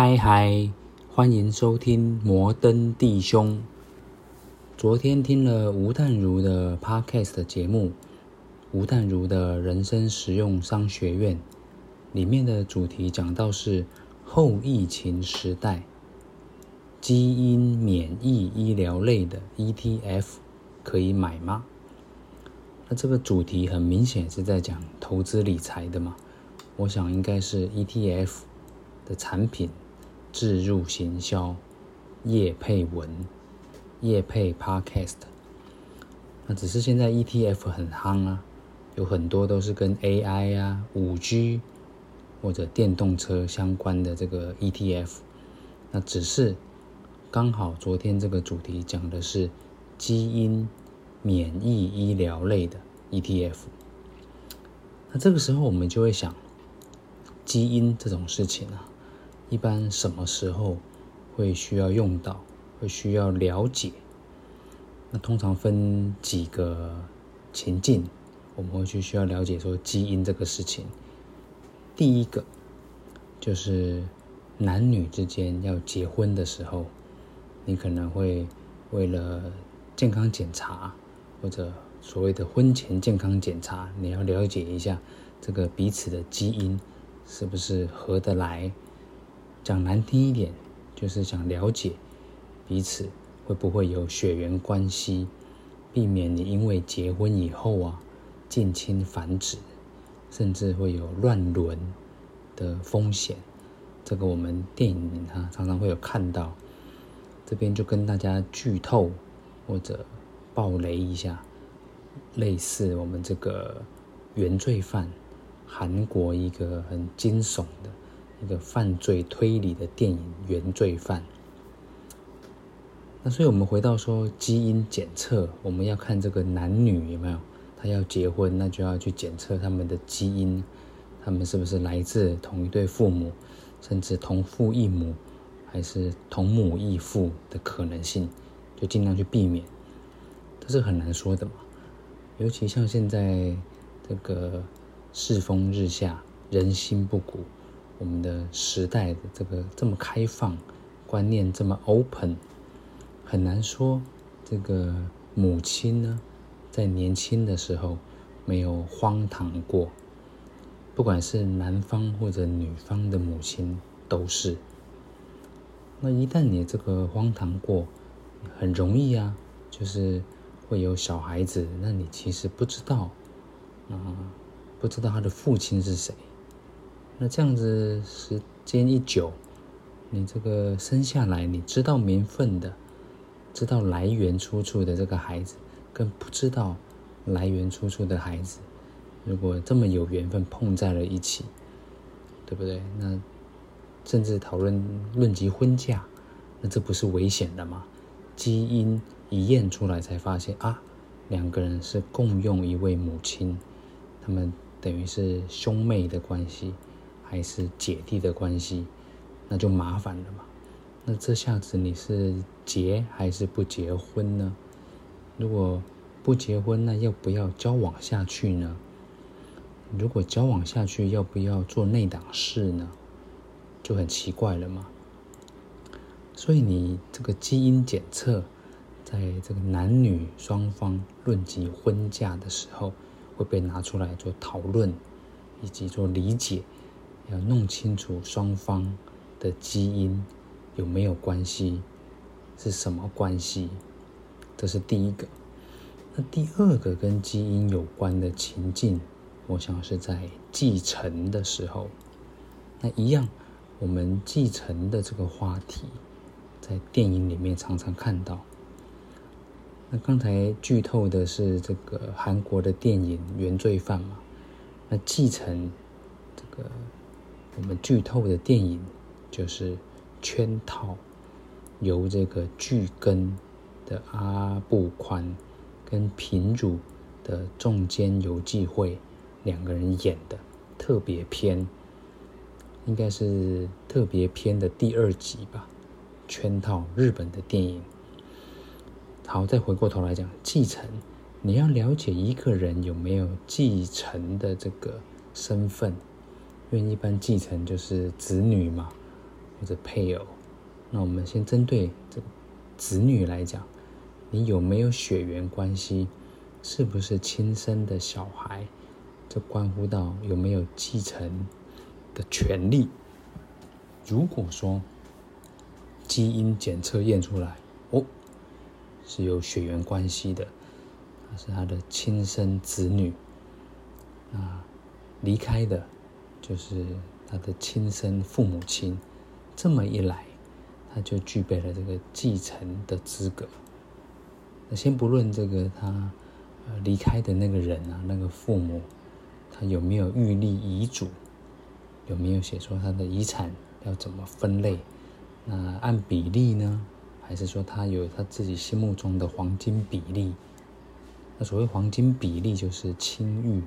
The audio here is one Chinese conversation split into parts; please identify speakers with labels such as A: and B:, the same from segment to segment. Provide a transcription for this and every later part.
A: 嗨嗨，欢迎收听摩登弟兄。昨天听了吴淡如的 Podcast 节目，吴淡如的人生实用商学院里面的主题讲到是后疫情时代，基因免疫医疗类的 ETF 可以买吗？那这个主题很明显是在讲投资理财的嘛，我想应该是 ETF 的产品。置入行销、业配文、业配 Podcast，那只是现在 ETF 很夯啊，有很多都是跟 AI 啊、五 G 或者电动车相关的这个 ETF。那只是刚好昨天这个主题讲的是基因免疫医疗类的 ETF。那这个时候我们就会想，基因这种事情啊。一般什么时候会需要用到，会需要了解？那通常分几个情境，我们会去需要了解说基因这个事情。第一个就是男女之间要结婚的时候，你可能会为了健康检查或者所谓的婚前健康检查，你要了解一下这个彼此的基因是不是合得来。讲难听一点，就是想了解彼此会不会有血缘关系，避免你因为结婚以后啊近亲繁殖，甚至会有乱伦的风险。这个我们电影啊常常会有看到。这边就跟大家剧透或者爆雷一下，类似我们这个原罪犯，韩国一个很惊悚的。一个犯罪推理的电影《原罪犯》。那所以，我们回到说基因检测，我们要看这个男女有没有他要结婚，那就要去检测他们的基因，他们是不是来自同一对父母，甚至同父异母，还是同母异父的可能性，就尽量去避免。这是很难说的嘛，尤其像现在这个世风日下，人心不古。我们的时代的这个这么开放，观念这么 open，很难说这个母亲呢，在年轻的时候没有荒唐过。不管是男方或者女方的母亲都是。那一旦你这个荒唐过，很容易啊，就是会有小孩子，那你其实不知道啊，不知道他的父亲是谁。那这样子时间一久，你这个生下来你知道名分的，知道来源出处的这个孩子，跟不知道来源出处的孩子，如果这么有缘分碰在了一起，对不对？那甚至讨论论及婚嫁，那这不是危险的吗？基因一验出来才发现啊，两个人是共用一位母亲，他们等于是兄妹的关系。还是姐弟的关系，那就麻烦了嘛。那这下子你是结还是不结婚呢？如果不结婚，那要不要交往下去呢？如果交往下去，要不要做内档事呢？就很奇怪了嘛。所以你这个基因检测，在这个男女双方论及婚嫁的时候，会被拿出来做讨论，以及做理解。要弄清楚双方的基因有没有关系，是什么关系？这是第一个。那第二个跟基因有关的情境，我想是在继承的时候。那一样，我们继承的这个话题，在电影里面常常看到。那刚才剧透的是这个韩国的电影《原罪犯》嘛？那继承这个。我们剧透的电影就是《圈套》，由这个剧根的阿部宽跟平汝的仲间游纪惠两个人演的特别篇，应该是特别篇的第二集吧，《圈套》日本的电影。好，再回过头来讲继承，你要了解一个人有没有继承的这个身份。因为一般继承就是子女嘛，或者配偶。那我们先针对这子女来讲，你有没有血缘关系？是不是亲生的小孩？这关乎到有没有继承的权利。如果说基因检测验出来，哦，是有血缘关系的，他是他的亲生子女，那离开的，就是他的亲生父母亲。这么一来，他就具备了这个继承的资格。那先不论这个他呃离开的那个人啊，那个父母。他有没有预立遗嘱？有没有写说他的遗产要怎么分类？那按比例呢？还是说他有他自己心目中的黄金比例？那所谓黄金比例，就是青玉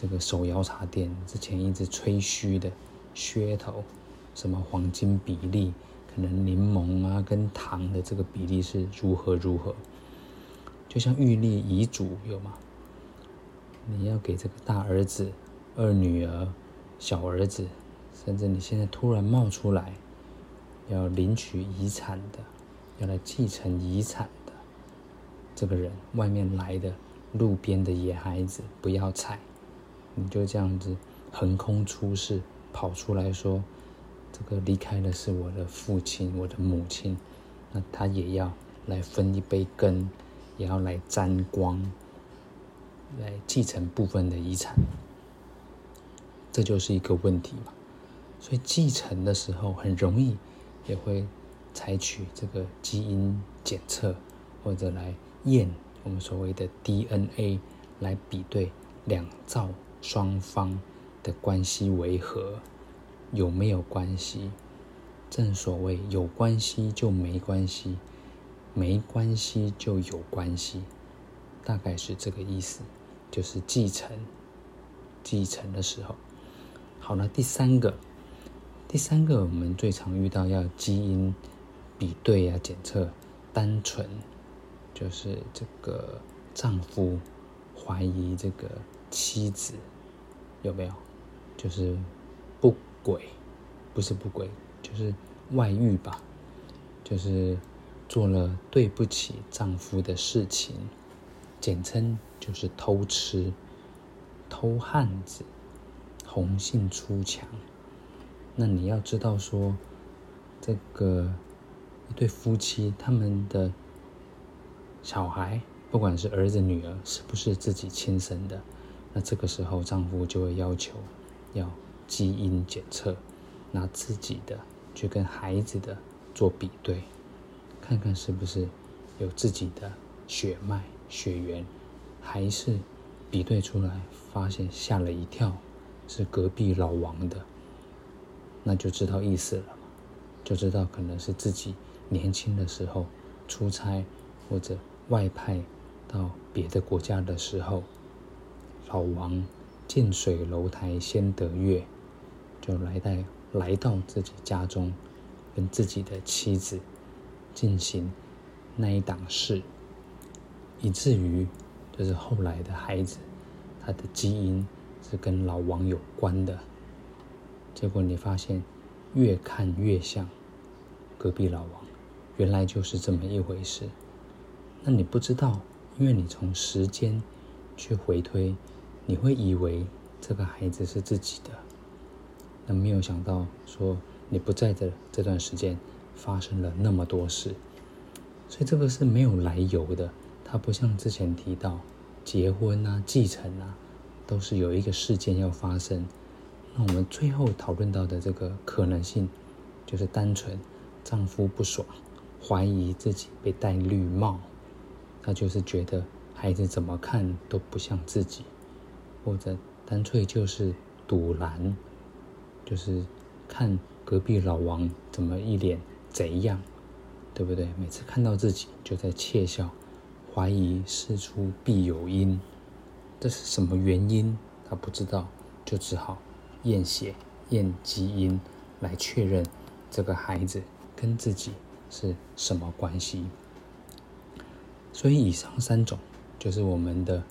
A: 这个手摇茶店之前一直吹嘘的噱头，什么黄金比例？可能柠檬啊跟糖的这个比例是如何如何？就像玉立遗嘱有吗？你要给这个大儿子、二女儿、小儿子，甚至你现在突然冒出来要领取遗产的，要来继承遗产的这个人，外面来的路边的野孩子，不要踩，你就这样子横空出世，跑出来说，这个离开的是我的父亲、我的母亲，那他也要来分一杯羹，也要来沾光。来继承部分的遗产，这就是一个问题嘛。所以继承的时候很容易也会采取这个基因检测，或者来验我们所谓的 DNA 来比对两造双方的关系为何，有没有关系？正所谓有关系就没关系，没关系就有关系，大概是这个意思。就是继承，继承的时候，好了，第三个，第三个我们最常遇到要基因比对啊检测，单纯就是这个丈夫怀疑这个妻子有没有，就是不轨，不是不轨，就是外遇吧，就是做了对不起丈夫的事情。简称就是偷吃、偷汉子、红杏出墙。那你要知道说，这个一对夫妻他们的小孩，不管是儿子女儿，是不是自己亲生的，那这个时候丈夫就会要求要基因检测，拿自己的去跟孩子的做比对，看看是不是有自己的血脉。血缘还是比对出来，发现吓了一跳，是隔壁老王的，那就知道意思了，就知道可能是自己年轻的时候出差或者外派到别的国家的时候，老王近水楼台先得月，就来到来到自己家中，跟自己的妻子进行那一档事。以至于，就是后来的孩子，他的基因是跟老王有关的。结果你发现，越看越像隔壁老王，原来就是这么一回事。那你不知道，因为你从时间去回推，你会以为这个孩子是自己的。那没有想到，说你不在的这段时间发生了那么多事，所以这个是没有来由的。它不像之前提到结婚啊、继承啊，都是有一个事件要发生。那我们最后讨论到的这个可能性，就是单纯丈夫不爽，怀疑自己被戴绿帽，他就是觉得孩子怎么看都不像自己，或者干脆就是赌烂，就是看隔壁老王怎么一脸贼样，对不对？每次看到自己就在窃笑。怀疑事出必有因，这是什么原因？他不知道，就只好验血、验基因来确认这个孩子跟自己是什么关系。所以以上三种就是我们的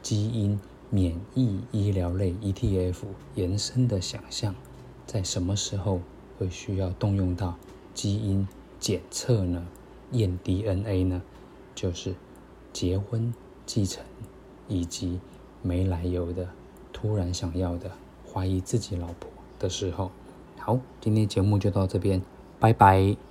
A: 基因免疫医疗类 ETF 延伸的想象，在什么时候会需要动用到基因检测呢？验 DNA 呢？就是结婚、继承以及没来由的突然想要的怀疑自己老婆的时候。好，今天节目就到这边，拜拜。